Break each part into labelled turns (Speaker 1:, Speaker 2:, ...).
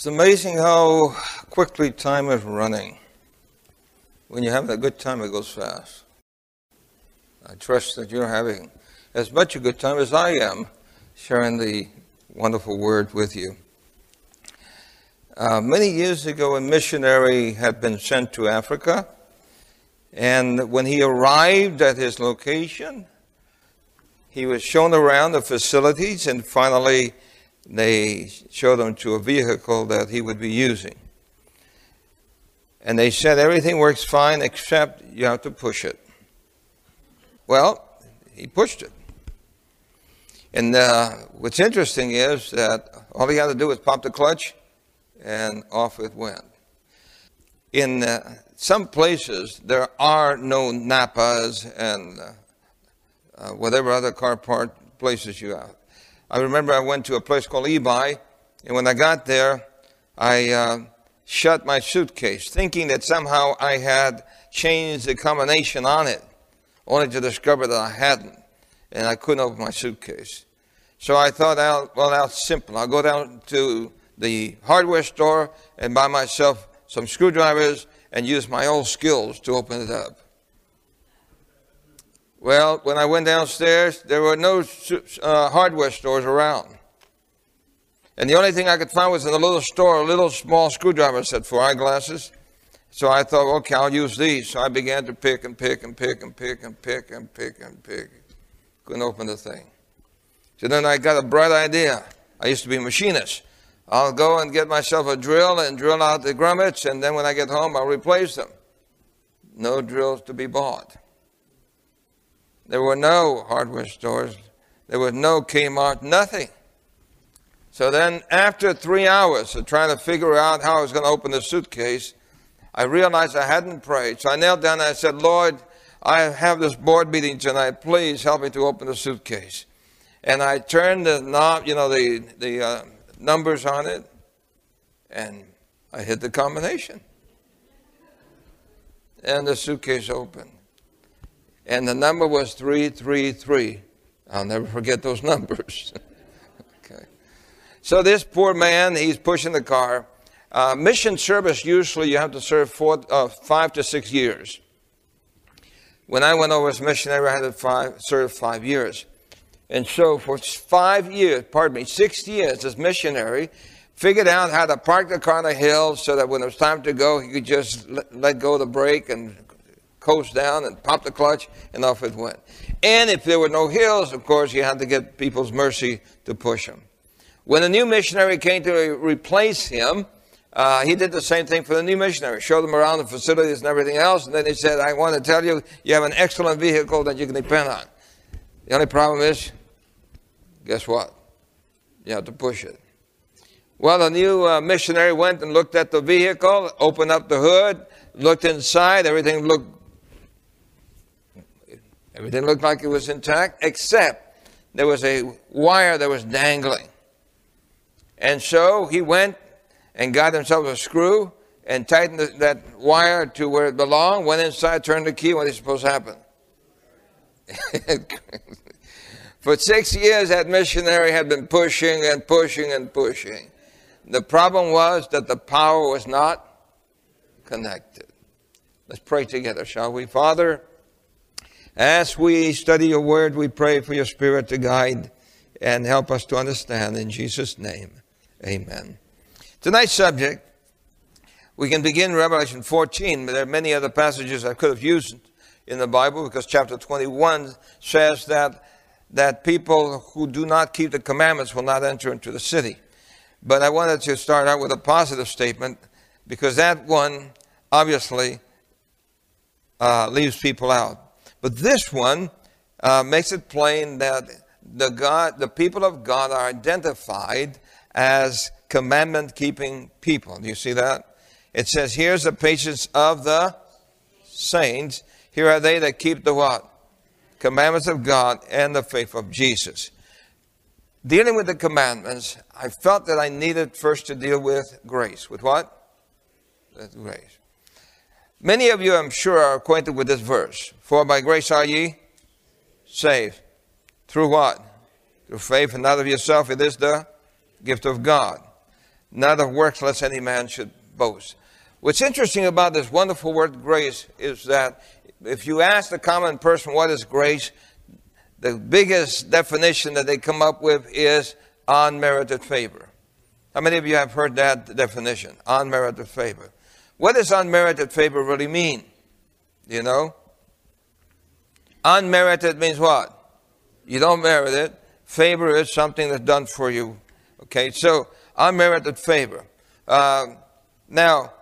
Speaker 1: It's amazing how quickly time is running. When you're having a good time, it goes fast. I trust that you're having as much a good time as I am sharing the wonderful word with you. Uh, many years ago, a missionary had been sent to Africa, and when he arrived at his location, he was shown around the facilities, and finally, they showed him to a vehicle that he would be using. And they said everything works fine except you have to push it. Well, he pushed it. And uh, what's interesting is that all he had to do was pop the clutch and off it went. In uh, some places, there are no Napas and uh, uh whatever other car part places you have. I remember I went to a place called Ebi, and when I got there, I uh, shut my suitcase, thinking that somehow I had changed the combination on it, only to discover that I hadn't, and I couldn't open my suitcase. So I thought, well, that's simple. I'll go down to the hardware store and buy myself some screwdrivers and use my old skills to open it up. Well, when I went downstairs, there were no uh, hardware stores around. And the only thing I could find was in the little store a little small screwdriver set for eyeglasses. So I thought, okay, I'll use these. So I began to pick and pick and pick and pick and pick and pick and pick. Couldn't open the thing. So then I got a bright idea. I used to be a machinist. I'll go and get myself a drill and drill out the grommets, and then when I get home, I'll replace them. No drills to be bought. There were no hardware stores. There was no Kmart, nothing. So then, after three hours of trying to figure out how I was going to open the suitcase, I realized I hadn't prayed. So I knelt down and I said, Lord, I have this board meeting tonight. Please help me to open the suitcase. And I turned the knob, you know, the, the uh, numbers on it, and I hit the combination. And the suitcase opened and the number was 333. I'll never forget those numbers. okay. So this poor man, he's pushing the car. Uh, mission service, usually you have to serve four, uh, five to six years. When I went over as missionary, I had to five, serve five years. And so for five years, pardon me, six years as missionary, figured out how to park the car on a hill so that when it was time to go, he could just let, let go of the brake and coast down and pop the clutch, and off it went. And if there were no hills, of course, you had to get people's mercy to push them. When a new missionary came to replace him, uh, he did the same thing for the new missionary, showed them around the facilities and everything else, and then he said, I want to tell you, you have an excellent vehicle that you can depend on. The only problem is, guess what? You have to push it. Well, the new uh, missionary went and looked at the vehicle, opened up the hood, looked inside, everything looked Everything looked like it was intact, except there was a wire that was dangling. And so he went and got himself a screw and tightened the, that wire to where it belonged, went inside, turned the key. What is supposed to happen? For six years, that missionary had been pushing and pushing and pushing. The problem was that the power was not connected. Let's pray together, shall we? Father, as we study your word, we pray for your spirit to guide and help us to understand. In Jesus' name, amen. Tonight's subject, we can begin Revelation 14, but there are many other passages I could have used in the Bible because chapter 21 says that, that people who do not keep the commandments will not enter into the city. But I wanted to start out with a positive statement because that one obviously uh, leaves people out. But this one uh, makes it plain that the God, the people of God are identified as commandment keeping people. Do you see that? It says, Here's the patience of the saints. Here are they that keep the what? Commandments of God and the faith of Jesus. Dealing with the commandments, I felt that I needed first to deal with grace. With what? With grace. Many of you, I'm sure, are acquainted with this verse. For by grace are ye saved. Through what? Through faith and not of yourself. It is the gift of God. not of works, lest any man should boast. What's interesting about this wonderful word grace is that if you ask the common person what is grace, the biggest definition that they come up with is unmerited favor. How many of you have heard that definition? Unmerited favor. What does unmerited favor really mean? You know? Unmerited means what? You don't merit it. Favor is something that's done for you. Okay, so unmerited favor. Um, now,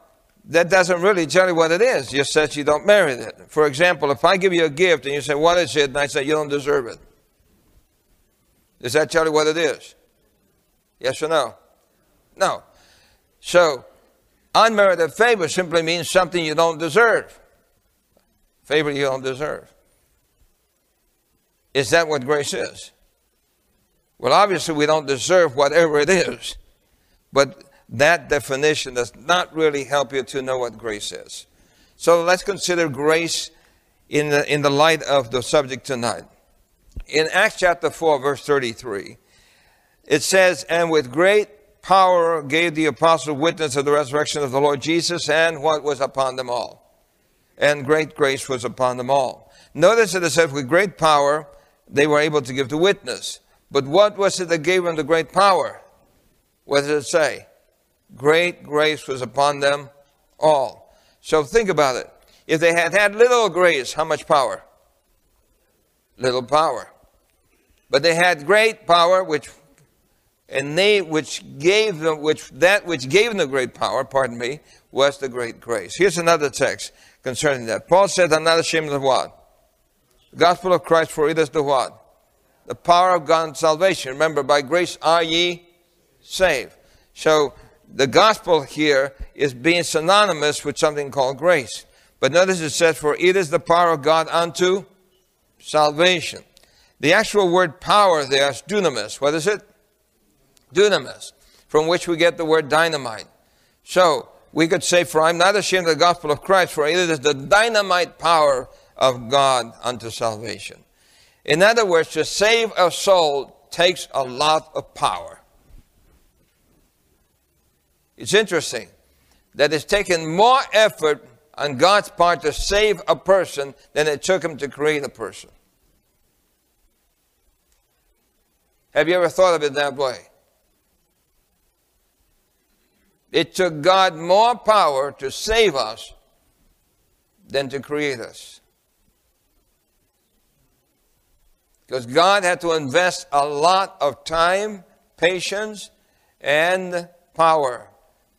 Speaker 1: that doesn't really tell you what it is. Just says you don't merit it. For example, if I give you a gift and you say, What is it? And I say, You don't deserve it. Does that tell you what it is? Yes or no? No. So, unmerited favor simply means something you don't deserve. Favor you don't deserve. Is that what grace is? Well, obviously, we don't deserve whatever it is. But that definition does not really help you to know what grace is. So let's consider grace in the, in the light of the subject tonight. In Acts chapter 4, verse 33, it says, And with great power gave the apostles witness of the resurrection of the Lord Jesus, and what was upon them all. And great grace was upon them all. Notice that it says, With great power they were able to give the witness. But what was it that gave them the great power? What does it say? Great grace was upon them all. So think about it. If they had had little grace, how much power? Little power. But they had great power, which and they which gave them which that which gave them the great power, pardon me, was the great grace. Here's another text concerning that. Paul said, I'm not ashamed of what? The gospel of Christ, for it is the what? The power of God's salvation. Remember, by grace are ye saved. So the gospel here is being synonymous with something called grace. But notice it says, For it is the power of God unto salvation. The actual word power there is dunamis. What is it? Dunamis, from which we get the word dynamite. So we could say, For I'm not ashamed of the gospel of Christ, for it is the dynamite power of God unto salvation. In other words, to save a soul takes a lot of power. It's interesting that it's taken more effort on God's part to save a person than it took him to create a person. Have you ever thought of it that way? It took God more power to save us than to create us. Because God had to invest a lot of time, patience, and power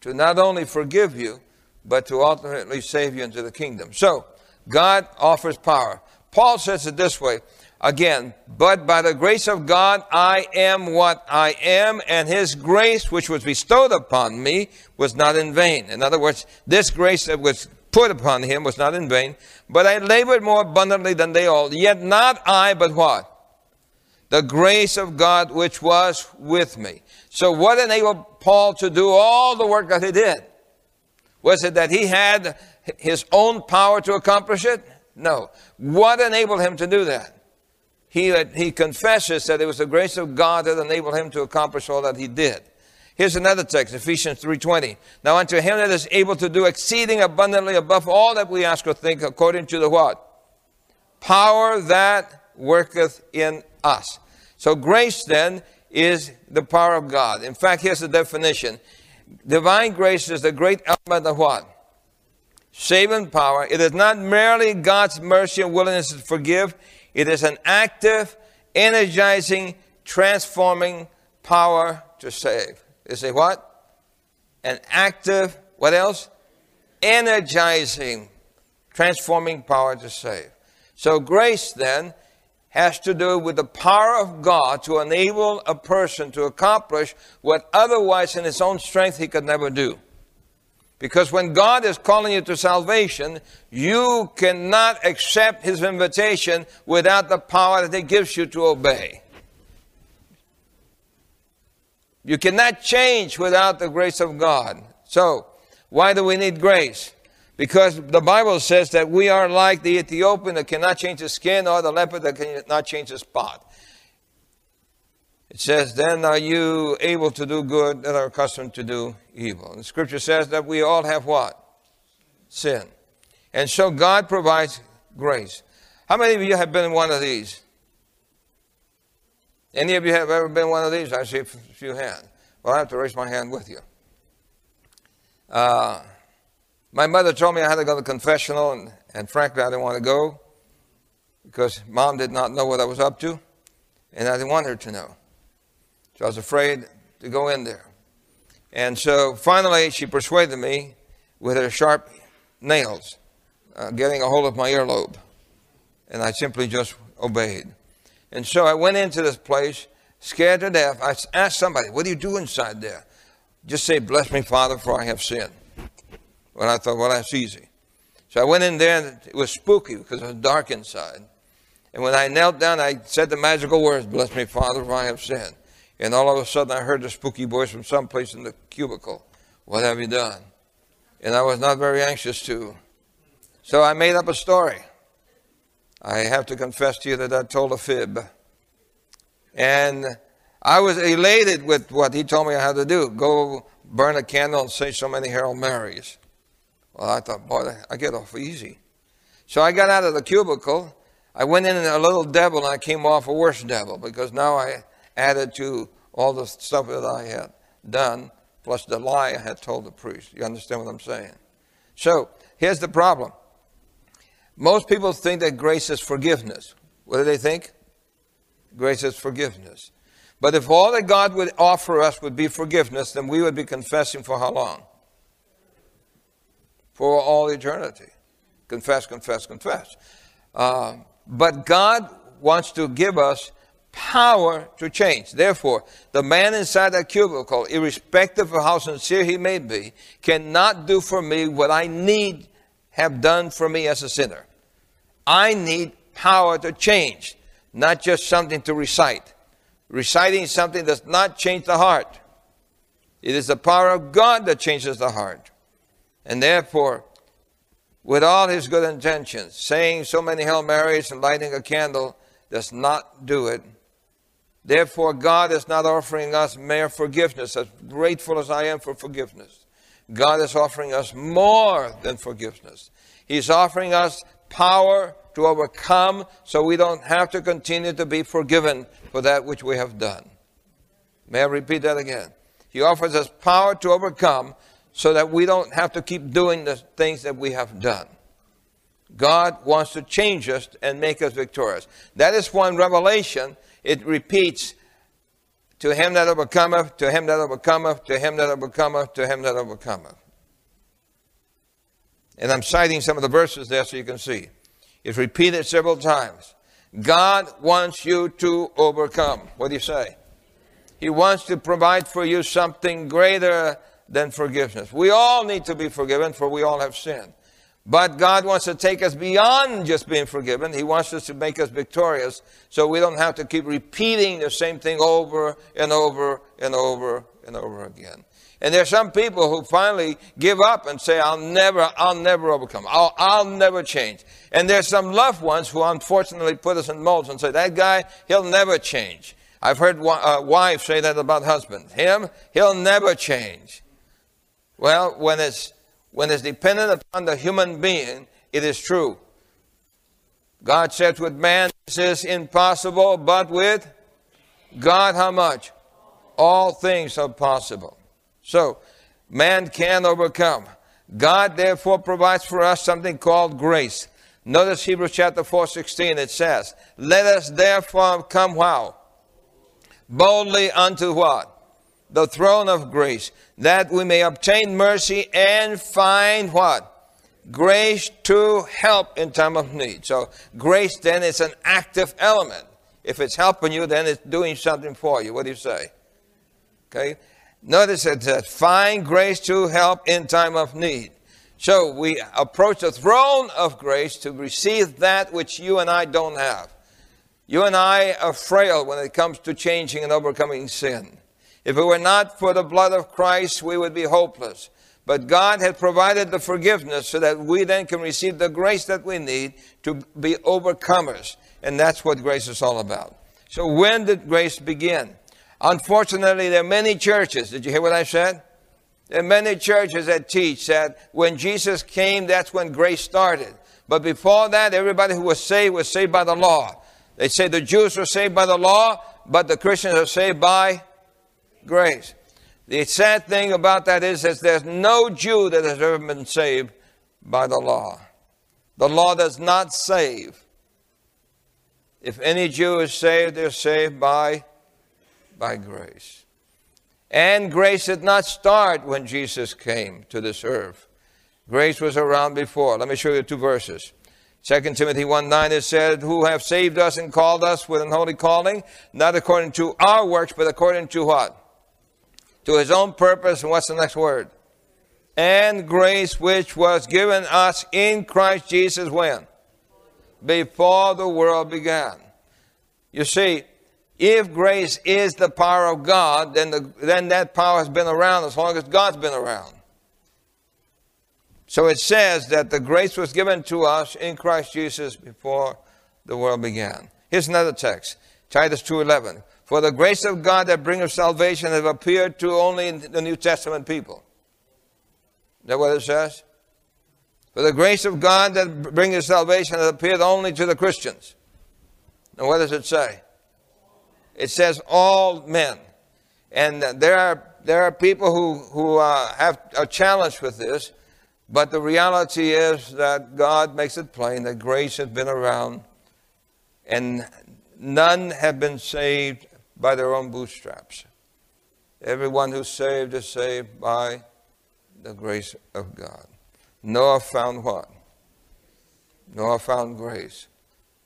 Speaker 1: to not only forgive you, but to ultimately save you into the kingdom. So, God offers power. Paul says it this way again, but by the grace of God I am what I am, and his grace which was bestowed upon me was not in vain. In other words, this grace that was put upon him was not in vain, but I labored more abundantly than they all. Yet not I, but what? The grace of God which was with me. So what enabled Paul to do all the work that he did? Was it that he had his own power to accomplish it? No. What enabled him to do that? He, he confesses that it was the grace of God that enabled him to accomplish all that he did. Here's another text, Ephesians 3.20. Now unto him that is able to do exceeding abundantly above all that we ask or think according to the what? Power that worketh in us. So grace then is the power of God. In fact, here's the definition. Divine grace is the great element of what? Saving power. It is not merely God's mercy and willingness to forgive. It is an active, energizing, transforming power to save. You say what? An active, what else? Energizing, transforming power to save. So grace then has to do with the power of God to enable a person to accomplish what otherwise in his own strength he could never do. Because when God is calling you to salvation, you cannot accept his invitation without the power that he gives you to obey. You cannot change without the grace of God. So, why do we need grace? Because the Bible says that we are like the Ethiopian that cannot change his skin or the leopard that cannot change his spot. It says, Then are you able to do good that are accustomed to do evil. And the scripture says that we all have what? Sin. And so God provides grace. How many of you have been in one of these? Any of you have ever been one of these? I see a few hands. Well, I have to raise my hand with you. Uh, my mother told me I had to go to confessional, and, and frankly, I didn't want to go because mom did not know what I was up to, and I didn't want her to know. So I was afraid to go in there. And so finally, she persuaded me with her sharp nails, uh, getting a hold of my earlobe. And I simply just obeyed. And so I went into this place, scared to death. I asked somebody, What do you do inside there? Just say, Bless me, Father, for I have sinned. Well, I thought, Well, that's easy. So I went in there, and it was spooky because it was dark inside. And when I knelt down, I said the magical words, Bless me, Father, for I have sinned. And all of a sudden, I heard the spooky voice from someplace in the cubicle. What have you done? And I was not very anxious to. So I made up a story. I have to confess to you that I told a fib. And I was elated with what he told me I had to do go burn a candle and say so many Hail Marys. Well, I thought, boy, I get off easy. So I got out of the cubicle. I went in a little devil and I came off a worse devil because now I added to all the stuff that I had done, plus the lie I had told the priest. You understand what I'm saying? So here's the problem. Most people think that grace is forgiveness. What do they think? Grace is forgiveness. But if all that God would offer us would be forgiveness, then we would be confessing for how long? For all eternity. Confess, confess, confess. Uh, but God wants to give us power to change. Therefore, the man inside that cubicle, irrespective of how sincere he may be, cannot do for me what I need have done for me as a sinner. I need power to change, not just something to recite. Reciting something does not change the heart. It is the power of God that changes the heart. And therefore, with all his good intentions, saying so many Hail Marys and lighting a candle does not do it Therefore, God is not offering us mere forgiveness, as grateful as I am for forgiveness. God is offering us more than forgiveness. He's offering us power to overcome so we don't have to continue to be forgiven for that which we have done. May I repeat that again? He offers us power to overcome so that we don't have to keep doing the things that we have done. God wants to change us and make us victorious. That is one revelation it repeats to him that overcometh, to him that overcometh, to him that overcometh, to him that overcometh. And I'm citing some of the verses there so you can see. It's repeated several times. God wants you to overcome. What do you say? He wants to provide for you something greater than forgiveness. We all need to be forgiven, for we all have sinned. But God wants to take us beyond just being forgiven. He wants us to make us victorious so we don't have to keep repeating the same thing over and over and over and over again. And there are some people who finally give up and say, I'll never, I'll never overcome. I'll, I'll never change. And there's some loved ones who unfortunately put us in molds and say, that guy, he'll never change. I've heard uh, wives say that about husbands. Him, he'll never change. Well, when it's when it's dependent upon the human being, it is true. God says with man, this is impossible, but with God, how much? All things are possible. So, man can overcome. God therefore provides for us something called grace. Notice Hebrews chapter 4, 16, it says, Let us therefore come how? Boldly unto what? The throne of grace, that we may obtain mercy and find what? Grace to help in time of need. So grace then is an active element. If it's helping you, then it's doing something for you. What do you say? Okay? Notice it says, find grace to help in time of need. So we approach the throne of grace to receive that which you and I don't have. You and I are frail when it comes to changing and overcoming sin. If it were not for the blood of Christ, we would be hopeless. But God has provided the forgiveness so that we then can receive the grace that we need to be overcomers. And that's what grace is all about. So when did grace begin? Unfortunately, there are many churches. Did you hear what I said? There are many churches that teach that when Jesus came, that's when grace started. But before that, everybody who was saved was saved by the law. They say the Jews were saved by the law, but the Christians are saved by grace. The sad thing about that is that there's no Jew that has ever been saved by the law. The law does not save. If any Jew is saved, they're saved by, by grace. And grace did not start when Jesus came to this earth. Grace was around before. Let me show you two verses. 2 Timothy 1 9 it said, Who have saved us and called us with an holy calling, not according to our works, but according to what? To his own purpose. And what's the next word? And grace which was given us in Christ Jesus when? Before the world began. You see, if grace is the power of God, then, the, then that power has been around as long as God's been around. So it says that the grace was given to us in Christ Jesus before the world began. Here's another text, Titus 2:11. For the grace of God that bringeth salvation have appeared to only the New Testament people. Is that what it says? For the grace of God that bringeth salvation has appeared only to the Christians. And what does it say? It says all men. And there are, there are people who, who uh, have a challenge with this but the reality is that God makes it plain that grace has been around and none have been saved by their own bootstraps. Everyone who's saved is saved by the grace of God. Noah found what? Noah found grace.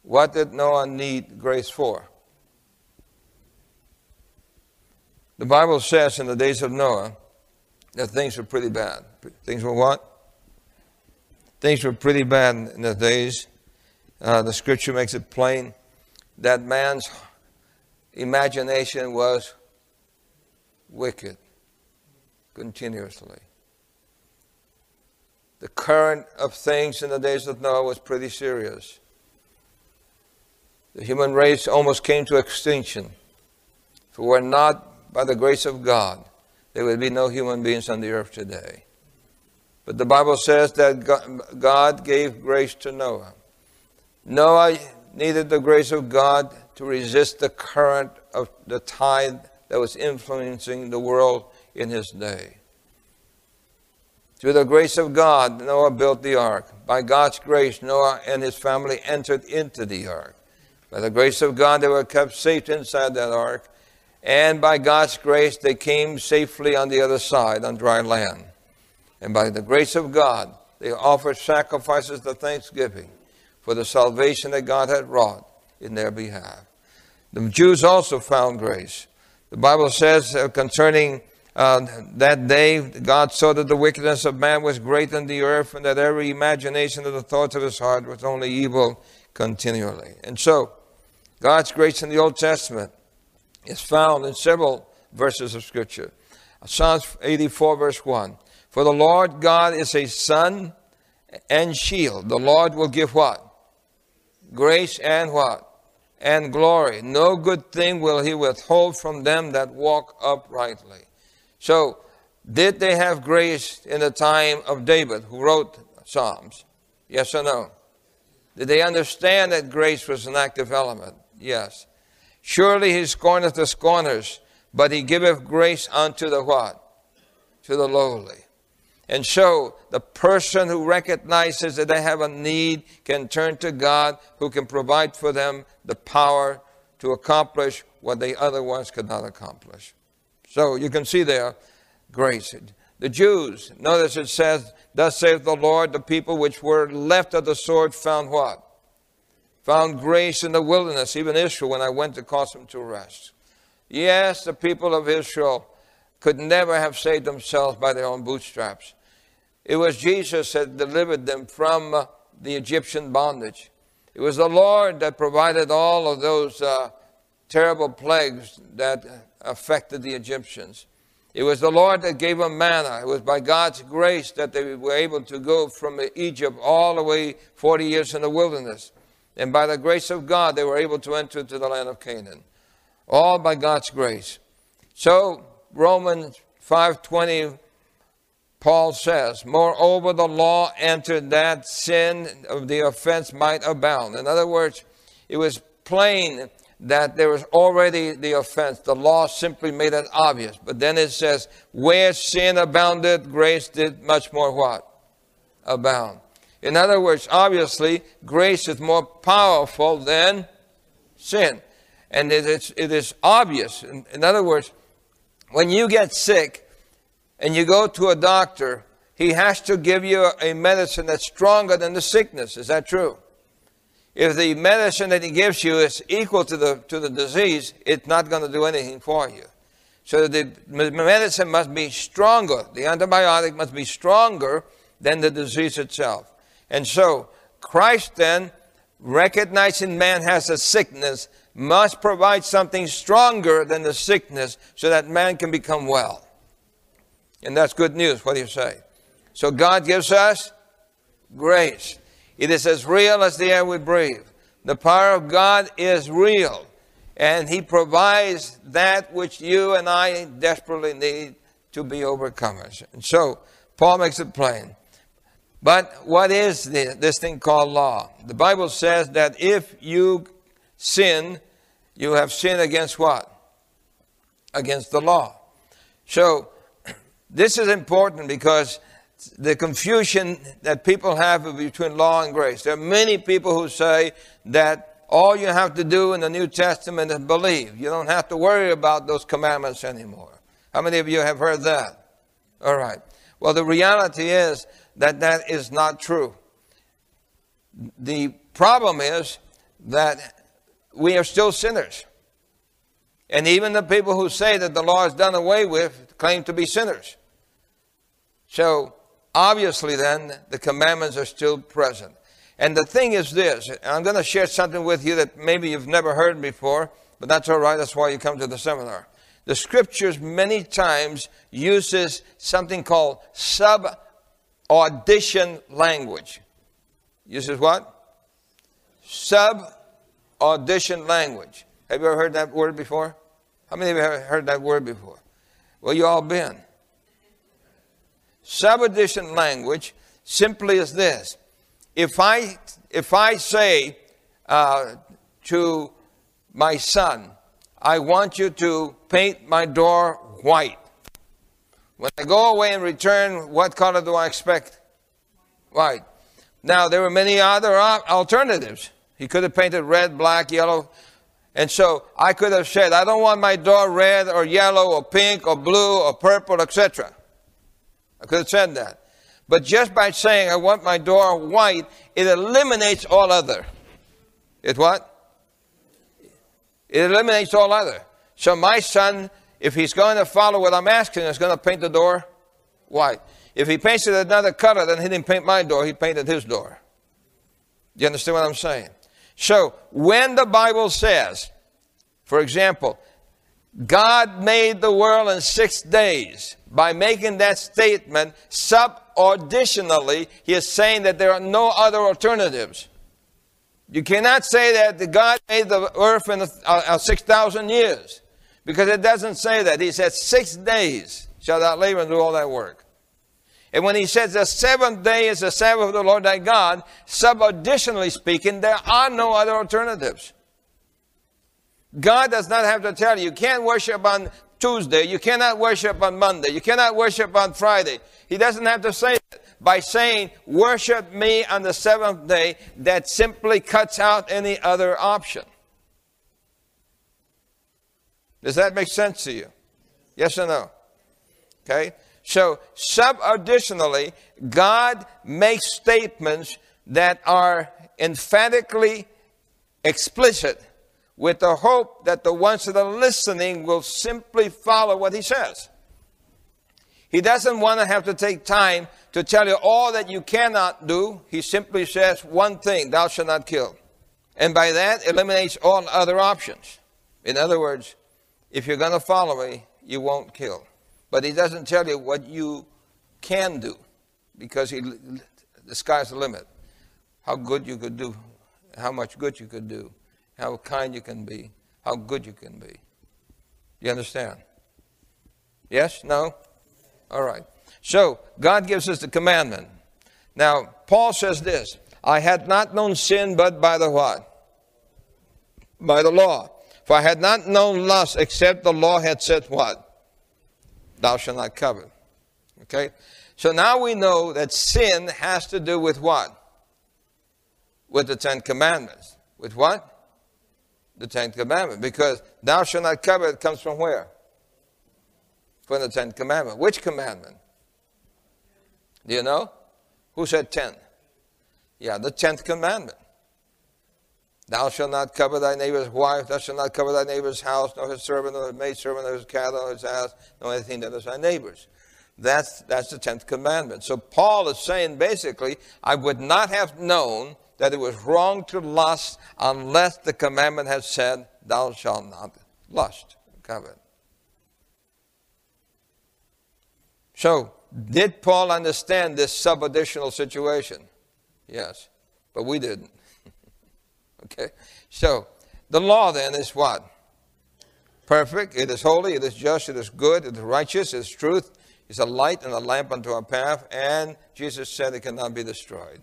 Speaker 1: What did Noah need grace for? The Bible says in the days of Noah that things were pretty bad. Things were what? Things were pretty bad in the days. Uh, the scripture makes it plain that man's imagination was wicked continuously. The current of things in the days of Noah was pretty serious. The human race almost came to extinction. If it were not by the grace of God, there would be no human beings on the earth today. But the Bible says that God gave grace to Noah. Noah needed the grace of God to resist the current of the tide that was influencing the world in his day. Through the grace of God, Noah built the ark. By God's grace, Noah and his family entered into the ark. By the grace of God, they were kept safe inside that ark. And by God's grace, they came safely on the other side on dry land. And by the grace of God, they offered sacrifices of thanksgiving for the salvation that God had wrought in their behalf. The Jews also found grace. The Bible says uh, concerning uh, that day, God saw that the wickedness of man was great in the earth, and that every imagination of the thoughts of his heart was only evil continually. And so, God's grace in the Old Testament is found in several verses of Scripture. Psalms 84, verse 1. For the Lord God is a sun and shield. The Lord will give what? Grace and what? And glory. No good thing will he withhold from them that walk uprightly. So, did they have grace in the time of David, who wrote Psalms? Yes or no? Did they understand that grace was an active element? Yes. Surely he scorneth the scorners, but he giveth grace unto the what? To the lowly. And so the person who recognizes that they have a need can turn to God who can provide for them the power to accomplish what they otherwise could not accomplish. So you can see there grace. The Jews, notice it says, Thus saith the Lord, the people which were left of the sword found what? Found grace in the wilderness, even Israel, when I went to cause them to rest. Yes, the people of Israel could never have saved themselves by their own bootstraps. It was Jesus that delivered them from uh, the Egyptian bondage. It was the Lord that provided all of those uh, terrible plagues that affected the Egyptians. It was the Lord that gave them manna. It was by God's grace that they were able to go from Egypt all the way 40 years in the wilderness. And by the grace of God, they were able to enter into the land of Canaan. All by God's grace. So Romans 5:20 Paul says, Moreover, the law entered that sin of the offense might abound. In other words, it was plain that there was already the offense. The law simply made it obvious. But then it says, Where sin abounded, grace did much more what? Abound. In other words, obviously, grace is more powerful than sin. And it is, it is obvious. In, in other words, when you get sick, and you go to a doctor, he has to give you a medicine that's stronger than the sickness. Is that true? If the medicine that he gives you is equal to the, to the disease, it's not going to do anything for you. So the medicine must be stronger. The antibiotic must be stronger than the disease itself. And so Christ then, recognizing man has a sickness, must provide something stronger than the sickness so that man can become well. And that's good news. What do you say? So God gives us grace. It is as real as the air we breathe. The power of God is real. And He provides that which you and I desperately need to be overcomers. And so, Paul makes it plain. But what is the, this thing called law? The Bible says that if you sin, you have sinned against what? Against the law. So, this is important because the confusion that people have between law and grace. There are many people who say that all you have to do in the New Testament is believe. You don't have to worry about those commandments anymore. How many of you have heard that? All right. Well, the reality is that that is not true. The problem is that we are still sinners. And even the people who say that the law is done away with claim to be sinners. So obviously, then, the commandments are still present. And the thing is this I'm going to share something with you that maybe you've never heard before, but that's all right. That's why you come to the seminar. The scriptures many times uses something called sub audition language. Uses what? Sub audition language. Have you ever heard that word before? How many of you have heard that word before? Well, you all been. Subaudition language simply is this. If I, if I say uh, to my son, I want you to paint my door white. When I go away and return, what color do I expect? White. Now, there were many other alternatives. He could have painted red, black, yellow. And so I could have said, I don't want my door red or yellow or pink or blue or purple, etc. I could have said that. But just by saying I want my door white, it eliminates all other. It what? It eliminates all other. So my son, if he's going to follow what I'm asking, is going to paint the door white. If he paints it another color, then he didn't paint my door, he painted his door. You understand what I'm saying? So when the Bible says, for example, God made the world in six days, by making that statement subauditionally, he is saying that there are no other alternatives. You cannot say that God made the earth in uh, uh, 6,000 years because it doesn't say that. He said, Six days shall thou labor and do all that work. And when he says the seventh day is the Sabbath of the Lord thy God, subauditionally speaking, there are no other alternatives. God does not have to tell you, you can't worship on Tuesday. You cannot worship on Monday. You cannot worship on Friday. He doesn't have to say that. By saying, worship me on the seventh day, that simply cuts out any other option. Does that make sense to you? Yes or no? Okay? So, subauditionally, God makes statements that are emphatically explicit with the hope that the ones that are listening will simply follow what he says. He doesn't want to have to take time to tell you all that you cannot do. He simply says one thing, thou shalt not kill. And by that eliminates all other options. In other words, if you're going to follow me, you won't kill. But he doesn't tell you what you can do because he, the sky's the limit. How good you could do, how much good you could do how kind you can be, how good you can be. You understand? Yes? No? All right. So, God gives us the commandment. Now, Paul says this I had not known sin but by the what? By the law. For I had not known lust except the law had said what? Thou shalt not covet. Okay? So now we know that sin has to do with what? With the Ten Commandments. With what? The Tenth Commandment Because thou shalt not covet comes from where? From the Tenth Commandment. Which commandment? Do you know? Who said ten? Yeah, the tenth commandment. Thou shalt not covet thy neighbor's wife, thou shalt not covet thy neighbor's house, nor his servant, nor his maidservant, nor his cattle, nor his ass, nor anything that is thy neighbor's. That's, that's the tenth commandment. So Paul is saying basically, I would not have known that it was wrong to lust unless the commandment had said, Thou shalt not lust, covet. So, did Paul understand this subauditional situation? Yes, but we didn't. okay, so the law then is what? Perfect, it is holy, it is just, it is good, it is righteous, it is truth, it's a light and a lamp unto our path, and Jesus said it cannot be destroyed.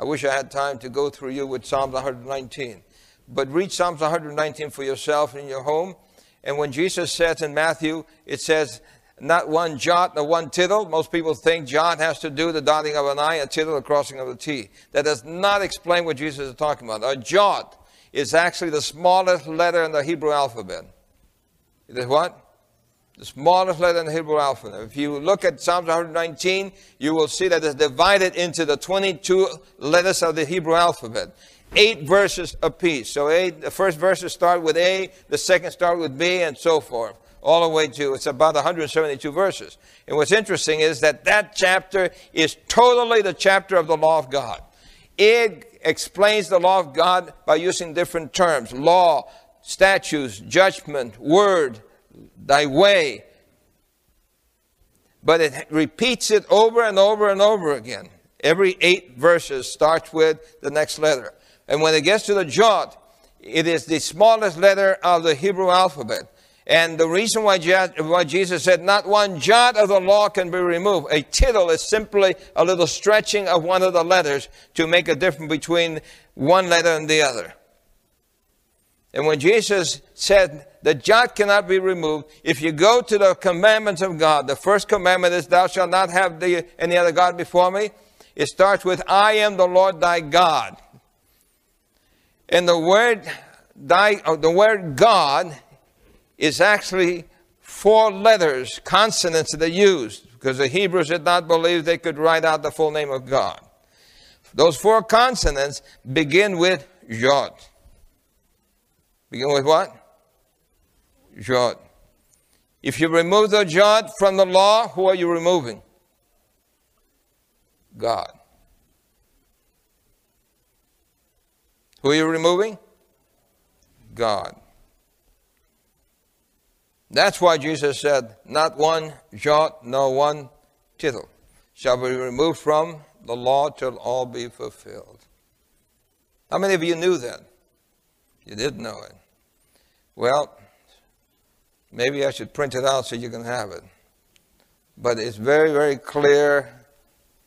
Speaker 1: I wish I had time to go through you with Psalms 119. But read Psalms 119 for yourself in your home. And when Jesus says in Matthew, it says, not one jot nor one tittle. Most people think jot has to do the dotting of an I, a tittle, the crossing of a T. That does not explain what Jesus is talking about. A jot is actually the smallest letter in the Hebrew alphabet. It is what? The smallest letter in the Hebrew alphabet. If you look at Psalms 119, you will see that it's divided into the 22 letters of the Hebrew alphabet. Eight verses apiece. So eight, the first verses start with A, the second start with B, and so forth all the way to, it's about 172 verses. And what's interesting is that that chapter is totally the chapter of the law of God. It explains the law of God by using different terms law, statutes, judgment, word, thy way. But it repeats it over and over and over again. Every eight verses starts with the next letter. And when it gets to the jot, it is the smallest letter of the Hebrew alphabet. And the reason why, Jesus said not one jot of the law can be removed. A tittle is simply a little stretching of one of the letters to make a difference between one letter and the other. And when Jesus said the jot cannot be removed, if you go to the commandments of God, the first commandment is, Thou shalt not have the, any other God before me. It starts with, I am the Lord thy God. And the word, thy, uh, the word God is actually four letters, consonants that they used, because the Hebrews did not believe they could write out the full name of God. Those four consonants begin with Yod. Begin with what? Yod. If you remove the Yod from the law, who are you removing? God. Who are you removing? God. That's why Jesus said, Not one jot, nor one tittle shall be removed from the law till all be fulfilled. How many of you knew that? You didn't know it. Well, maybe I should print it out so you can have it. But it's very, very clear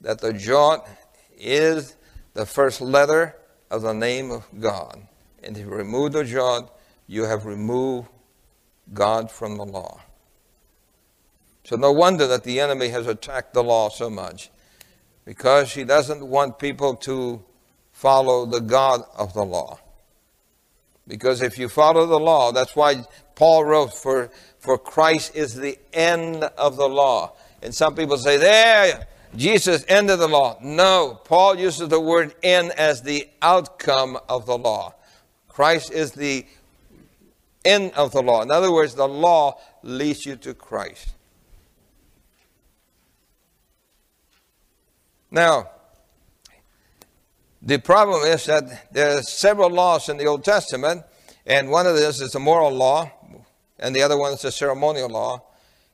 Speaker 1: that the jot is the first letter of the name of God. And if you remove the jot, you have removed God from the law. So, no wonder that the enemy has attacked the law so much because he doesn't want people to follow the God of the law. Because if you follow the law, that's why Paul wrote, for, for Christ is the end of the law. And some people say, there, Jesus ended the law. No, Paul uses the word end as the outcome of the law. Christ is the end of the law. In other words, the law leads you to Christ. Now, the problem is that there are several laws in the Old Testament, and one of these is the moral law, and the other one is the ceremonial law.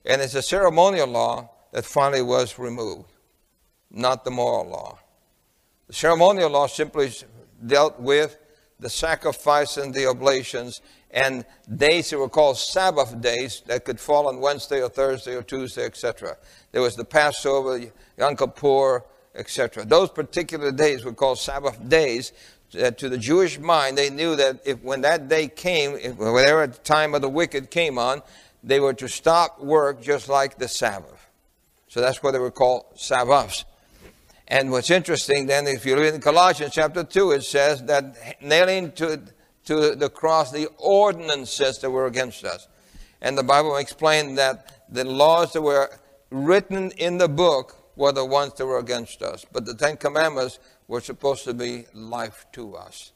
Speaker 1: And it's the ceremonial law that finally was removed, not the moral law. The ceremonial law simply dealt with the sacrifice and the oblations and days that were called Sabbath days that could fall on Wednesday or Thursday or Tuesday, etc. There was the Passover, Yom Kippur, etc. Those particular days were called Sabbath days. Uh, to the Jewish mind, they knew that if when that day came, if, the time of the wicked came on, they were to stop work just like the Sabbath. So that's what they were called Sabbaths. And what's interesting then, if you read in Colossians chapter 2, it says that nailing to, to the cross the ordinances that were against us. And the Bible explained that the laws that were written in the book were the ones that were against us. But the Ten Commandments were supposed to be life to us.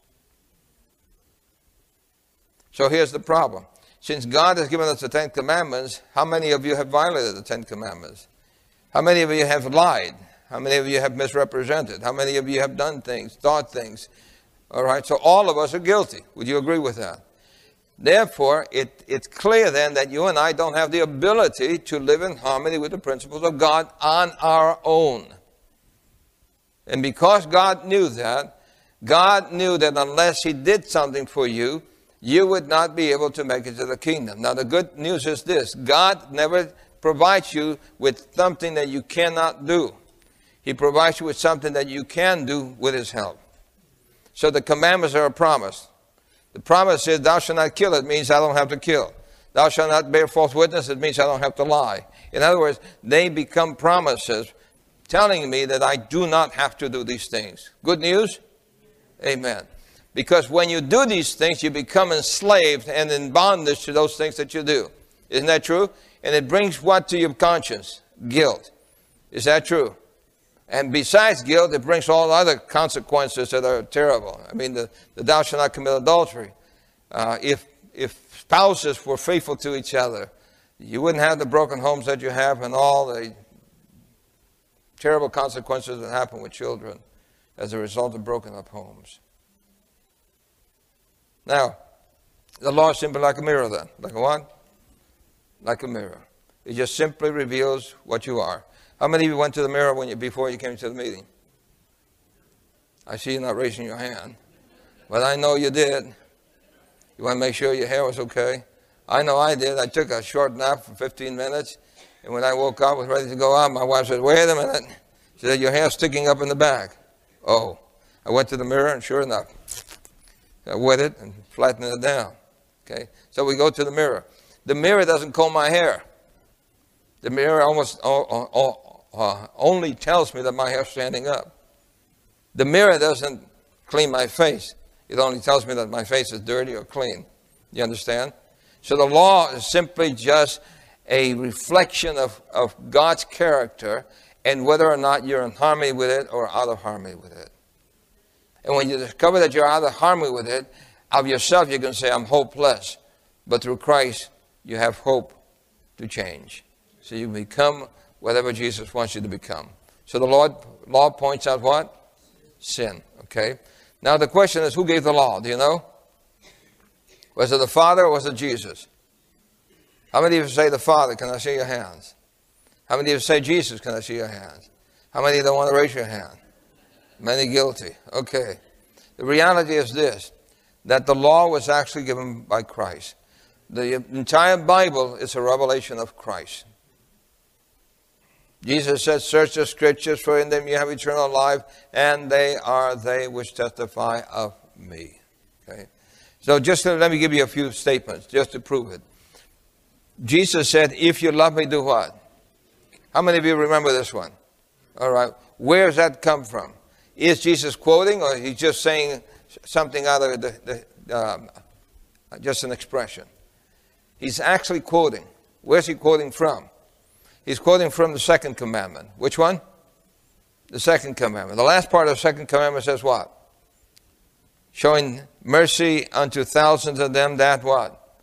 Speaker 1: So here's the problem. Since God has given us the Ten Commandments, how many of you have violated the Ten Commandments? How many of you have lied? How many of you have misrepresented? How many of you have done things, thought things? All right, so all of us are guilty. Would you agree with that? Therefore, it, it's clear then that you and I don't have the ability to live in harmony with the principles of God on our own. And because God knew that, God knew that unless He did something for you, you would not be able to make it to the kingdom. Now, the good news is this God never provides you with something that you cannot do. He provides you with something that you can do with His help. So the commandments are a promise. The promise is, Thou shalt not kill. It means I don't have to kill. Thou shalt not bear false witness. It means I don't have to lie. In other words, they become promises telling me that I do not have to do these things. Good news? Amen. Because when you do these things, you become enslaved and in bondage to those things that you do. Isn't that true? And it brings what to your conscience? Guilt. Is that true? And besides guilt, it brings all other consequences that are terrible. I mean, the, the thou shalt not commit adultery. Uh, if, if spouses were faithful to each other, you wouldn't have the broken homes that you have and all the terrible consequences that happen with children as a result of broken up homes. Now, the law is simply like a mirror then. Like a what? Like a mirror. It just simply reveals what you are. How many of you went to the mirror when you, before you came to the meeting? I see you not raising your hand. But I know you did. You want to make sure your hair was okay? I know I did. I took a short nap for 15 minutes. And when I woke up, was ready to go out, my wife said, wait a minute. She said, your hair's sticking up in the back. Oh. I went to the mirror, and sure enough, I wet it and flattened it down. Okay? So we go to the mirror. The mirror doesn't comb my hair. The mirror almost uh, only tells me that my hair's standing up. The mirror doesn't clean my face. It only tells me that my face is dirty or clean. You understand? So the law is simply just a reflection of, of God's character and whether or not you're in harmony with it or out of harmony with it. And when you discover that you're out of harmony with it, of yourself you can say, I'm hopeless. But through Christ, you have hope to change. So you become whatever Jesus wants you to become. So the Lord, law points out what? Sin. Okay? Now the question is, who gave the law? Do you know? Was it the Father or was it Jesus? How many of you say the Father? Can I see your hands? How many of you say Jesus? Can I see your hands? How many don't want to raise your hand? Many guilty. Okay. The reality is this that the law was actually given by Christ. The entire Bible is a revelation of Christ. Jesus said, Search the scriptures, for in them you have eternal life, and they are they which testify of me. Okay? So just to, let me give you a few statements just to prove it. Jesus said, If you love me, do what? How many of you remember this one? All right. Where does that come from? Is Jesus quoting, or he's just saying something out of the, the um, just an expression? He's actually quoting. Where's he quoting from? He's quoting from the second commandment. Which one? The second commandment. The last part of the second commandment says what? Showing mercy unto thousands of them that what?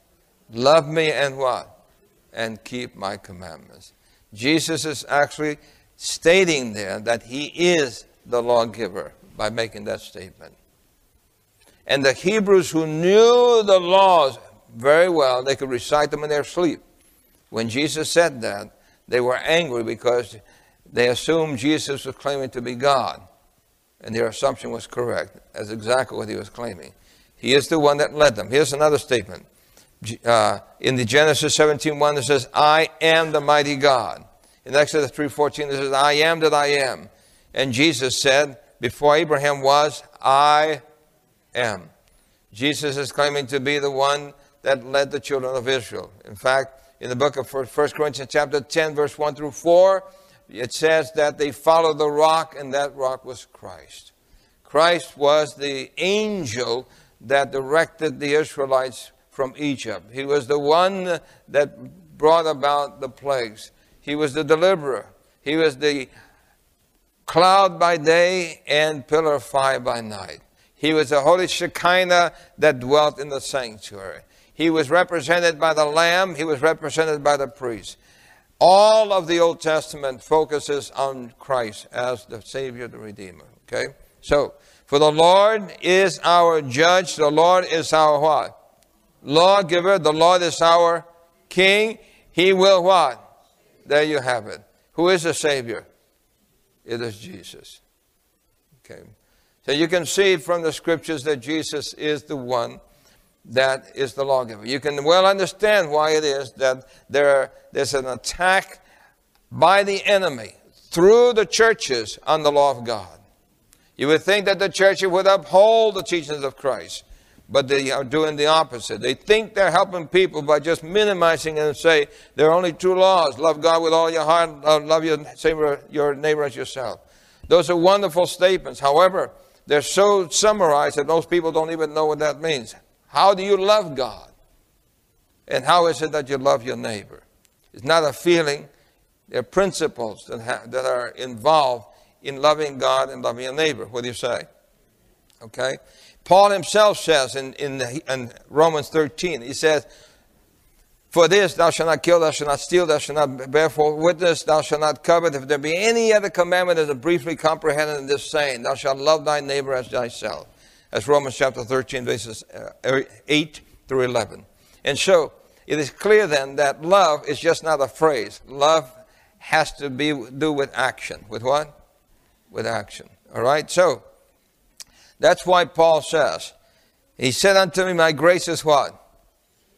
Speaker 1: Love me and what? And keep my commandments. Jesus is actually stating there that he is the lawgiver by making that statement. And the Hebrews who knew the laws very well, they could recite them in their sleep. When Jesus said that, they were angry because they assumed Jesus was claiming to be God. And their assumption was correct. That's exactly what he was claiming. He is the one that led them. Here's another statement. uh, in the Genesis 17:1 it says, "I am the mighty God." In Exodus 3:14 it says, "I am that I am." And Jesus said, "Before Abraham was, I am." Jesus is claiming to be the one that led the children of Israel. In fact, in the book of 1 Corinthians chapter 10 verse 1 through 4, it says that they followed the rock and that rock was Christ. Christ was the angel that directed the Israelites from Egypt. He was the one that brought about the plagues. He was the deliverer. He was the cloud by day and pillar of fire by night. He was the holy Shekinah that dwelt in the sanctuary. He was represented by the lamb. He was represented by the priest. All of the Old Testament focuses on Christ as the Savior, the Redeemer. Okay? So, for the Lord is our judge. The Lord is our what? Lawgiver. The Lord is our King. He will what? There you have it. Who is the Savior? It is Jesus. Okay. So you can see from the scriptures that Jesus is the one that is the lawgiver. You can well understand why it is that there, there's an attack by the enemy through the churches on the law of God. You would think that the churches would uphold the teachings of Christ, but they are doing the opposite. They think they're helping people by just minimizing and say there are only two laws: love God with all your heart, uh, love your neighbor, your neighbor as yourself. Those are wonderful statements. However, they're so summarized that most people don't even know what that means. How do you love God? And how is it that you love your neighbor? It's not a feeling, there are principles that, ha- that are involved in loving God and loving your neighbor. What do you say? Okay? Paul himself says in, in, the, in Romans 13, he says, For this thou shalt not kill, thou shalt not steal, thou shalt not bear false witness, thou shalt not covet. If there be any other commandment that is briefly comprehended in this saying, thou shalt love thy neighbor as thyself. That's Romans chapter 13, verses uh, 8 through 11. And so, it is clear then that love is just not a phrase. Love has to be do with action. With what? With action. All right? So, that's why Paul says, He said unto me, My grace is what?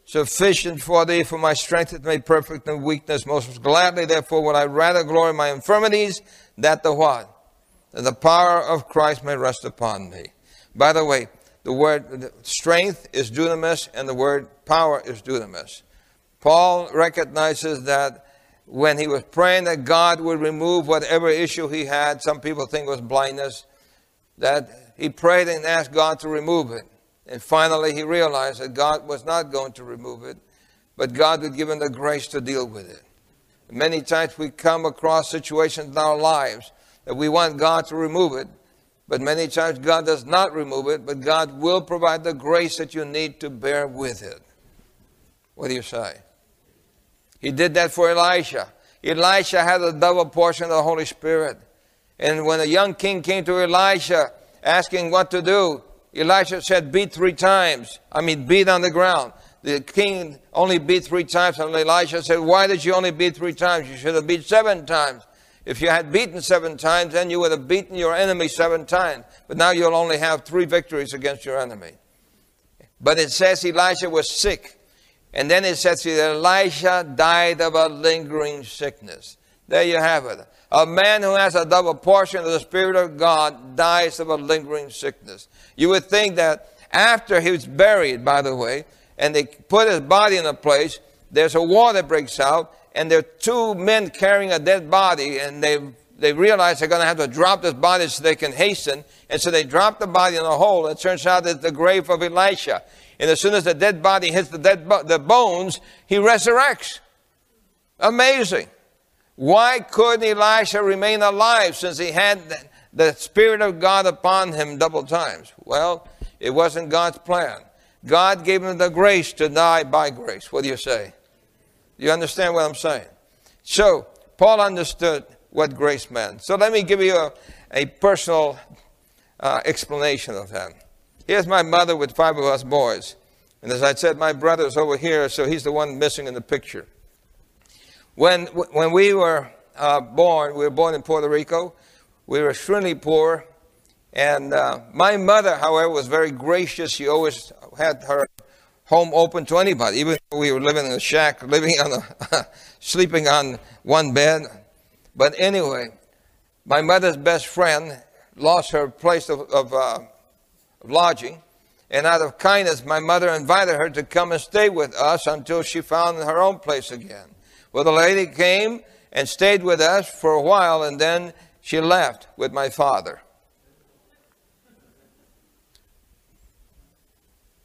Speaker 1: Sufficient for thee, for my strength is made perfect in weakness. Most gladly, therefore, would I rather glory in my infirmities, that the what? That the power of Christ may rest upon me. By the way, the word strength is dunamis and the word power is dunamis. Paul recognizes that when he was praying that God would remove whatever issue he had, some people think was blindness, that he prayed and asked God to remove it. And finally he realized that God was not going to remove it, but God would give him the grace to deal with it. Many times we come across situations in our lives that we want God to remove it, but many times God does not remove it, but God will provide the grace that you need to bear with it. What do you say? He did that for Elisha. Elisha had a double portion of the Holy Spirit. And when a young king came to Elisha asking what to do, Elisha said, beat three times. I mean, beat on the ground. The king only beat three times, and Elisha said, Why did you only beat three times? You should have beat seven times. If you had beaten seven times, then you would have beaten your enemy seven times. But now you'll only have three victories against your enemy. But it says Elisha was sick. And then it says that Elisha died of a lingering sickness. There you have it. A man who has a double portion of the Spirit of God dies of a lingering sickness. You would think that after he was buried, by the way, and they put his body in a place, there's a war that breaks out, and there are two men carrying a dead body, and they they realize they're going to have to drop this body so they can hasten, and so they drop the body in a hole. It turns out it's the grave of Elisha, and as soon as the dead body hits the dead bo- the bones, he resurrects. Amazing. Why couldn't Elisha remain alive since he had the Spirit of God upon him double times? Well, it wasn't God's plan. God gave him the grace to die by grace. What do you say? You understand what I'm saying? So, Paul understood what grace meant. So, let me give you a, a personal uh, explanation of that. Here's my mother with five of us boys. And as I said, my brother's over here, so he's the one missing in the picture. When, when we were uh, born, we were born in Puerto Rico. We were extremely poor. And uh, my mother, however, was very gracious. She always had her home open to anybody, even though we were living in a shack, living on a, sleeping on one bed. But anyway, my mother's best friend lost her place of, of, uh, of lodging. And out of kindness, my mother invited her to come and stay with us until she found her own place again. Well, the lady came and stayed with us for a while, and then she left with my father.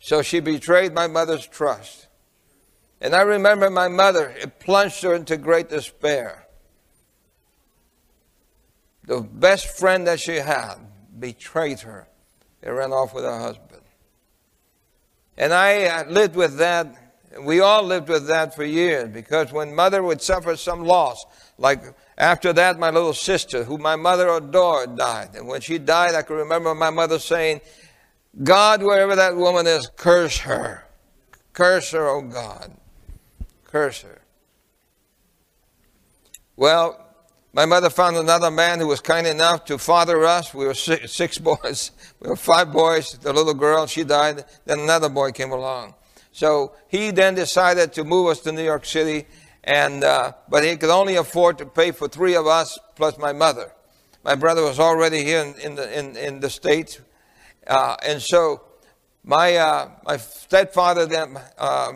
Speaker 1: So she betrayed my mother's trust. And I remember my mother, it plunged her into great despair. The best friend that she had betrayed her and ran off with her husband. And I uh, lived with that. We all lived with that for years because when mother would suffer some loss, like after that, my little sister, who my mother adored, died. And when she died, I can remember my mother saying, God, wherever that woman is, curse her. Curse her, oh God. Curse her. Well, my mother found another man who was kind enough to father us. We were six, six, boys. We were five boys. The little girl, she died. Then another boy came along. So he then decided to move us to New York City, and uh, but he could only afford to pay for three of us plus my mother. My brother was already here in, in the in, in the states uh, and so my, uh, my stepfather then uh,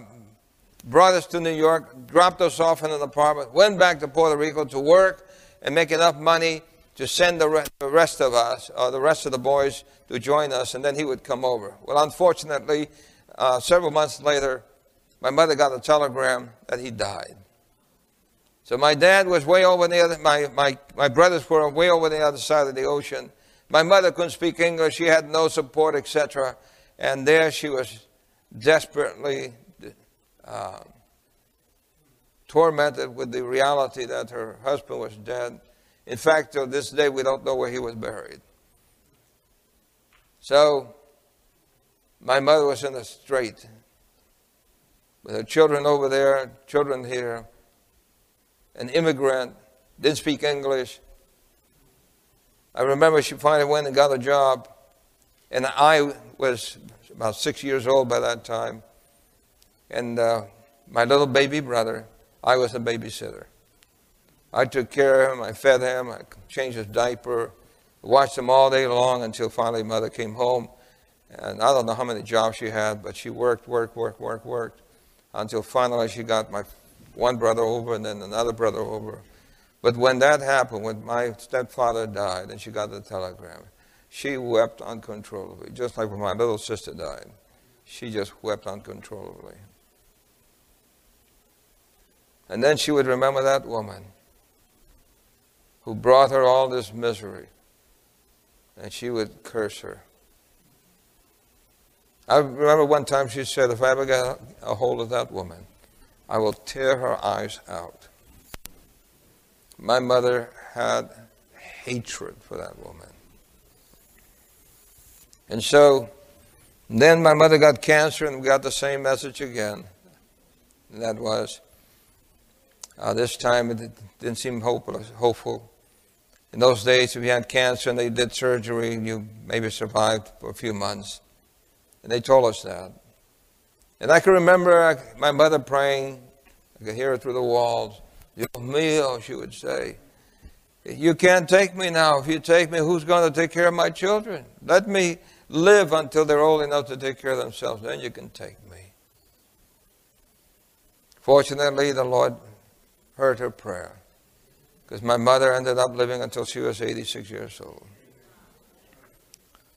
Speaker 1: brought us to New York, dropped us off in an apartment, went back to Puerto Rico to work and make enough money to send the, re- the rest of us, or the rest of the boys, to join us, and then he would come over. Well, unfortunately, uh, several months later, my mother got a telegram that he died. So my dad was way over the other, my, my, my brothers were way over the other side of the ocean. My mother couldn't speak English. She had no support, etc. And there she was desperately uh, tormented with the reality that her husband was dead. In fact, to this day, we don't know where he was buried. So, my mother was in a strait with her children over there, children here, an immigrant, didn't speak English, I remember she finally went and got a job, and I was about six years old by that time. And uh, my little baby brother, I was a babysitter. I took care of him, I fed him, I changed his diaper, watched him all day long until finally mother came home. And I don't know how many jobs she had, but she worked, worked, worked, worked, worked until finally she got my one brother over and then another brother over. But when that happened, when my stepfather died and she got the telegram, she wept uncontrollably, just like when my little sister died. She just wept uncontrollably. And then she would remember that woman who brought her all this misery, and she would curse her. I remember one time she said, If I ever get a hold of that woman, I will tear her eyes out my mother had hatred for that woman. And so then my mother got cancer and we got the same message again. And that was, uh, this time it didn't seem hopeless, hopeful. In those days, if you had cancer and they did surgery, you maybe survived for a few months. And they told us that. And I can remember uh, my mother praying. I could hear it through the walls. Dios mío, she would say. You can't take me now. If you take me, who's going to take care of my children? Let me live until they're old enough to take care of themselves. Then you can take me. Fortunately, the Lord heard her prayer because my mother ended up living until she was 86 years old.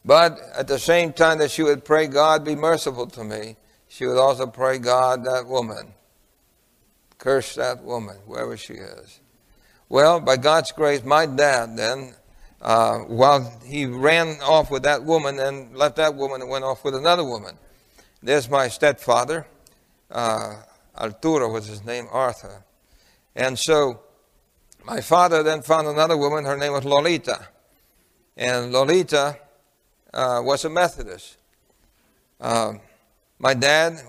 Speaker 1: But at the same time that she would pray, God, be merciful to me, she would also pray, God, that woman Curse that woman, wherever she is. Well, by God's grace, my dad then, uh, while he ran off with that woman and left that woman and went off with another woman. There's my stepfather, uh, Arturo was his name, Arthur. And so my father then found another woman, her name was Lolita. And Lolita uh, was a Methodist. Uh, my dad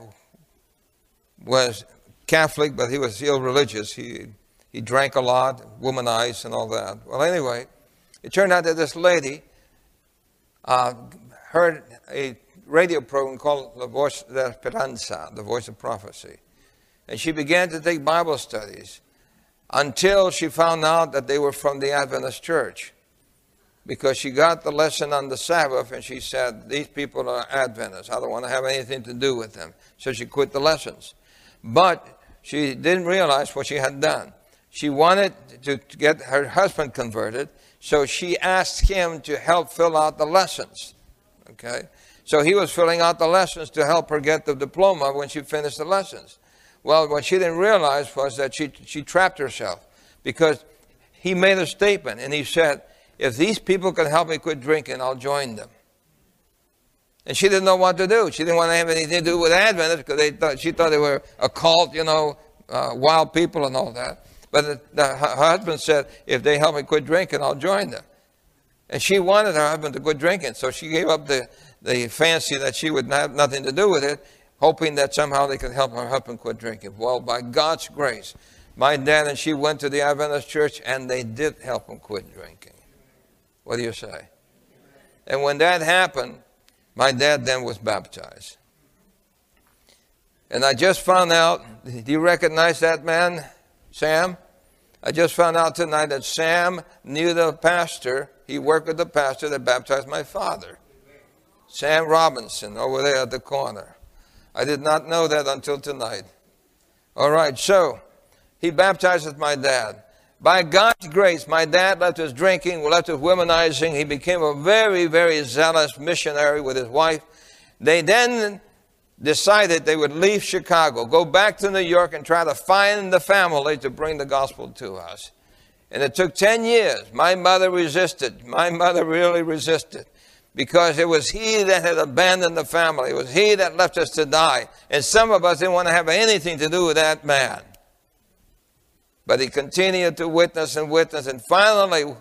Speaker 1: was Catholic, but he was still religious. He, he drank a lot, womanized, and all that. Well, anyway, it turned out that this lady uh, heard a radio program called La Voz de Esperanza, The Voice of Prophecy. And she began to take Bible studies until she found out that they were from the Adventist church. Because she got the lesson on the Sabbath and she said, These people are Adventists. I don't want to have anything to do with them. So she quit the lessons. But she didn't realize what she had done. She wanted to get her husband converted, so she asked him to help fill out the lessons. Okay? So he was filling out the lessons to help her get the diploma when she finished the lessons. Well, what she didn't realize was that she, she trapped herself because he made a statement and he said, If these people can help me quit drinking, I'll join them. And she didn't know what to do. She didn't want to have anything to do with Adventists because they thought, she thought they were a cult, you know, uh, wild people and all that. But the, the, her husband said, If they help me quit drinking, I'll join them. And she wanted her husband to quit drinking, so she gave up the, the fancy that she would have nothing to do with it hoping that somehow they could help her husband quit drinking. Well, by God's grace, my dad and she went to the Adventist church and they did help him quit drinking. What do you say? And when that happened, my dad then was baptized. And I just found out, do you recognize that man, Sam? I just found out tonight that Sam knew the pastor. He worked with the pastor that baptized my father, Sam Robinson, over there at the corner. I did not know that until tonight. All right, so he baptizes my dad. By God's grace, my dad left his drinking, left his womanizing. He became a very, very zealous missionary with his wife. They then decided they would leave Chicago, go back to New York, and try to find the family to bring the gospel to us. And it took 10 years. My mother resisted. My mother really resisted because it was he that had abandoned the family. It was he that left us to die. And some of us didn't want to have anything to do with that man. But he continued to witness and witness. And finally,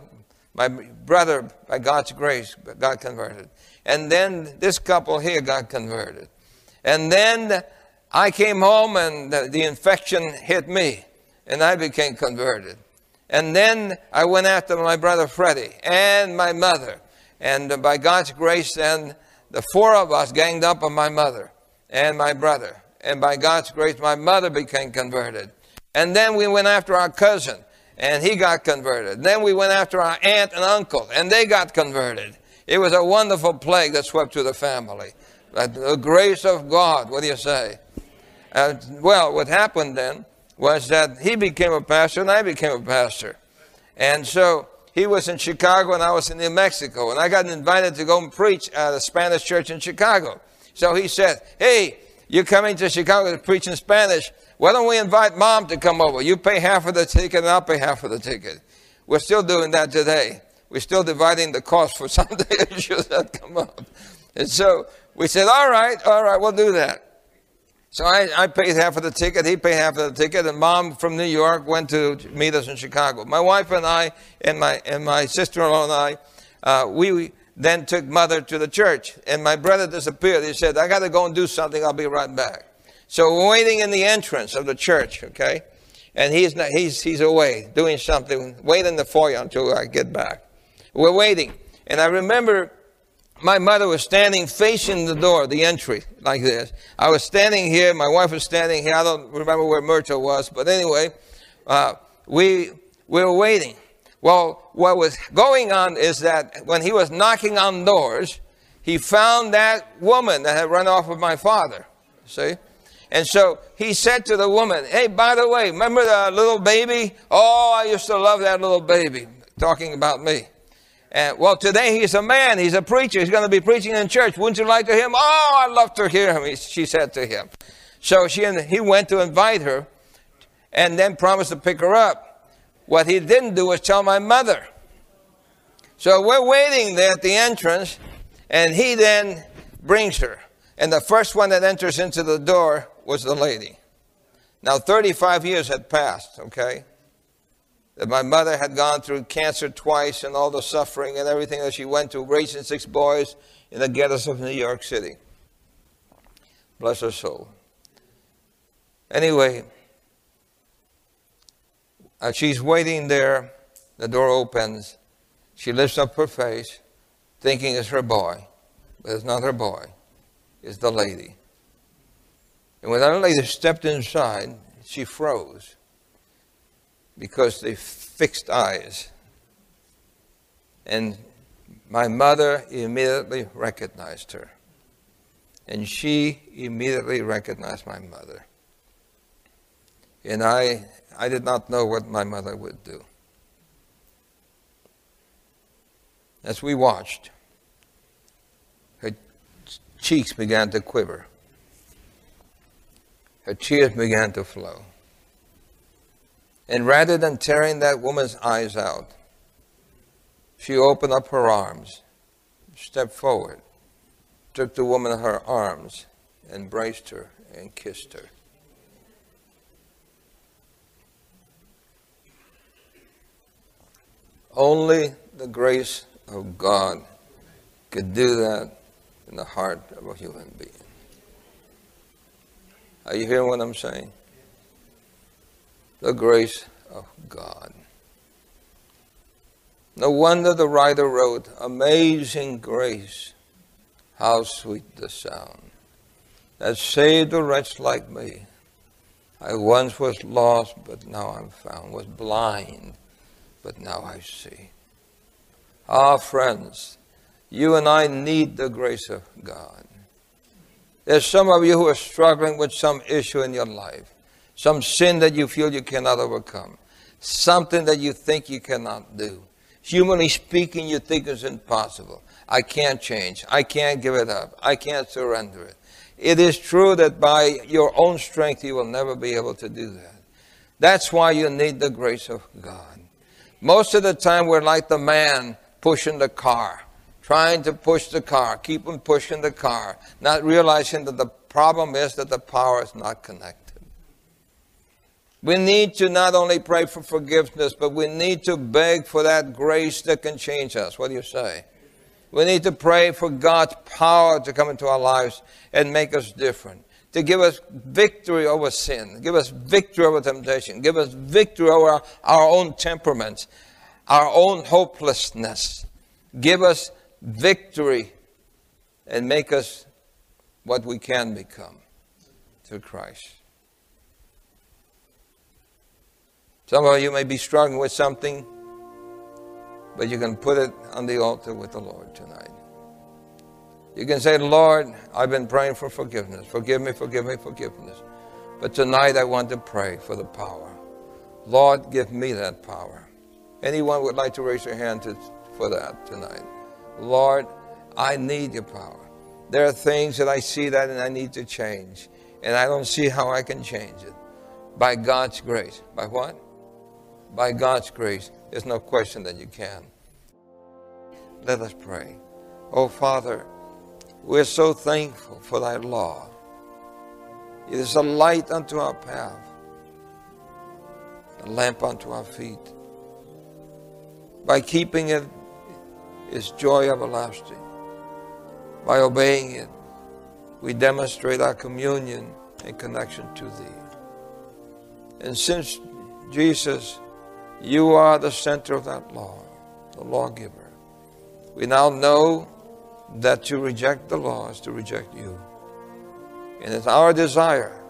Speaker 1: my brother, by God's grace, got converted. And then this couple here got converted. And then I came home and the, infection hit me. And I became converted. And then I went after my brother Freddie and my mother. And by God's grace, then the four of us ganged up on my mother and my brother. And by God's grace, my mother became converted. And then we went after our cousin, and he got converted. Then we went after our aunt and uncle, and they got converted. It was a wonderful plague that swept through the family. The grace of God, what do you say? Uh, well, what happened then was that he became a pastor and I became a pastor. And so he was in Chicago and I was in New Mexico. And I got invited to go and preach at a Spanish church in Chicago. So he said, Hey, you're coming to Chicago to preach in Spanish. Why don't we invite mom to come over? You pay half of the ticket and I'll pay half of the ticket. We're still doing that today. We're still dividing the cost for some of the issues that come up. And so we said, All right, all right, we'll do that. So I, I, paid half of the ticket, he paid half of the ticket, and mom from New York went to meet us in Chicago. My wife and I, and my, and my sister-in-law and I, uh, we then took mother to the church, and my brother disappeared. He said, I got to go and do something, I'll be right back. So we're waiting in the entrance of the church, okay? And he's, not, he's, he's away doing something, wait in the foyer until I get back. We're waiting. And I remember my mother was standing facing the door, the entry, like this. I was standing here. My wife was standing here. I don't remember where Myrtle was, but anyway, uh, we, we were waiting. Well, what was going on is that when he was knocking on doors, he found that woman that had run off with my father. See? And so he said to the woman, Hey, by the way, remember the little baby? Oh, I used to love that little baby. Talking about me. And, well, today he's a man. He's a preacher. He's going to be preaching in church. Wouldn't you like to hear him? Oh, I'd love to hear him, she said to him. So she and he went to invite her and then promised to pick her up. What he didn't do was tell my mother. So we're waiting there at the entrance, and he then brings her. And the first one that enters into the door was the lady. Now, 35 years had passed, okay? that my mother had gone through cancer twice and all the suffering and everything that she went through, raising six boys in the ghettos of New York City. Bless her soul. Anyway, as she's waiting there, the door opens. She lifts up her face, thinking it's her boy, but it's not her boy. it's the lady. And when that lady stepped inside, she froze because they fixed eyes. And my mother immediately recognized her. And she immediately recognized my mother. And I, I did not know what my mother would do. As we watched, her cheeks began to quiver. Her tears began to flow. And rather than tearing that woman's eyes out, she opened up her arms, stepped forward, took the woman in her arms, embraced her, and kissed her. Only the grace of God could do that in the heart of a human being. Are you hearing what I'm saying? The grace of God. No wonder the writer wrote, Amazing grace, how sweet the sound that saved a wretch like me. I once was lost, but now I'm found, was blind, but now I see. Ah, friends, you and I need the grace of God. There's some of you who are struggling with some issue in your life, some sin that you feel you cannot overcome, something that you think you cannot do. Humanly speaking, you think it's impossible. I can't change. I can't give it up. I can't surrender it. It is true that by your own strength, you will never be able to do that. That's why you need the grace of God. Most of the time, we're like the man pushing the car, trying to push the car, keep on pushing the car, not realizing that the problem is that the power is not connected. We need to not only pray for forgiveness, but we need to beg for that grace that can change us. What do you say? We need to pray for God's power to come into our lives and make us different, to give us victory over sin, give us victory over temptation, give us victory over our, own temperaments, our own hopelessness. Give us victory and make us what we can become through Christ. Some of you may be struggling with something, but you can put it on the altar with the Lord tonight. You can say, Lord, I've been praying for forgiveness. Forgive me, forgive me, forgiveness. But tonight I want to pray for the power. Lord, give me that power. Anyone would like to raise their hand to, for that tonight? Lord, I need your power. There are things that I see that and I need to change. And I don't see how I can change it. By God's grace. By what? by God's grace, there's no question that you can. Let us pray. Oh, Father, we're so thankful for thy law. It is a light unto our path, a lamp unto our feet. By keeping it is joy everlasting. By obeying it, we demonstrate our communion and connection to Thee. And since Jesus you are the center of that law, the lawgiver. We now know that to reject the law is to reject you. And it's our desire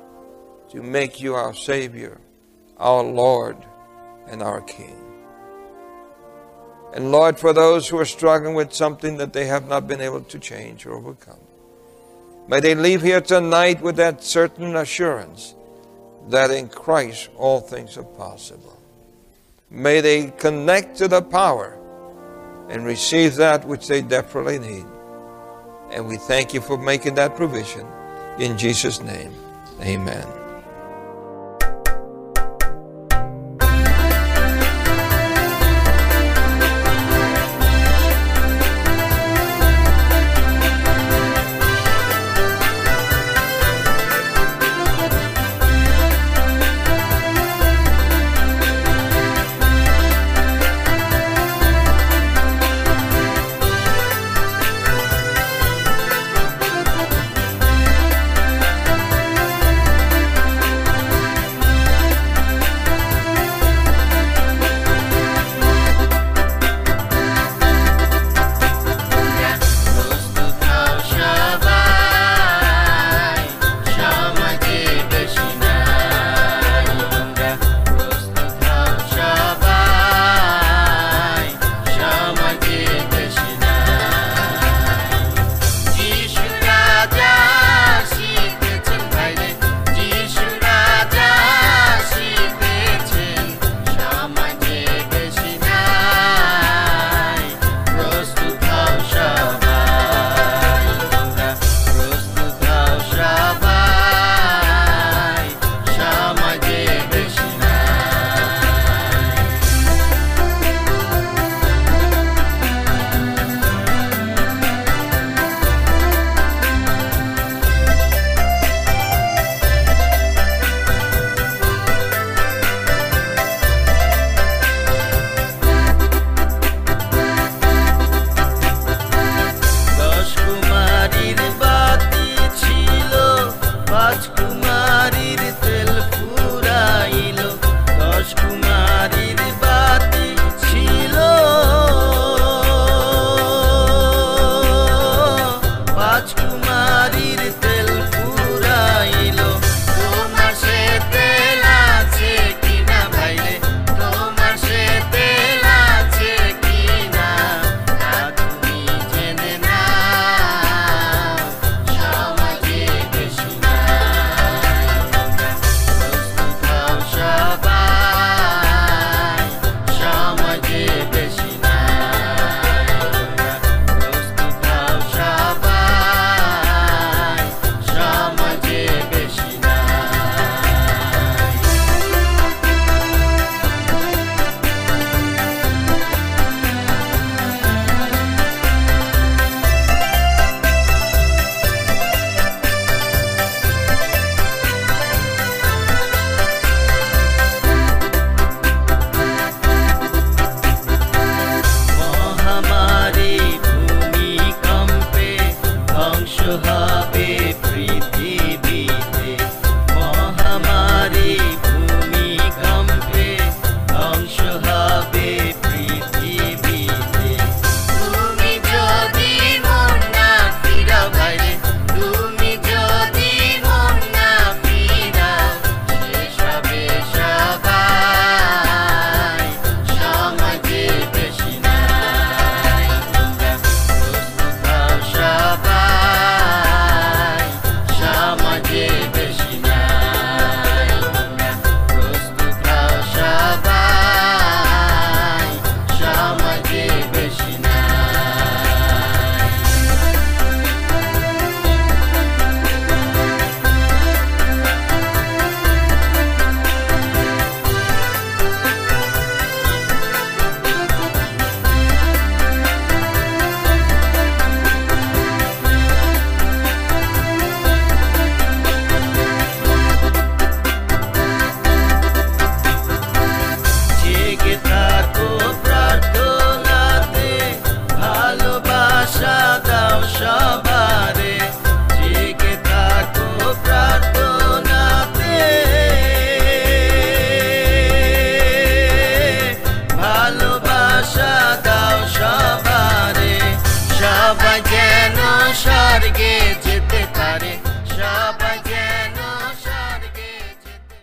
Speaker 1: to make you our Savior, our Lord, and our King. And Lord, for those who are struggling with something that they have not been able to change or overcome, may they leave here tonight with that certain assurance that in Christ all things are possible. May they connect to the power and receive that which they desperately need. And we thank you for making that provision. In Jesus' name, amen.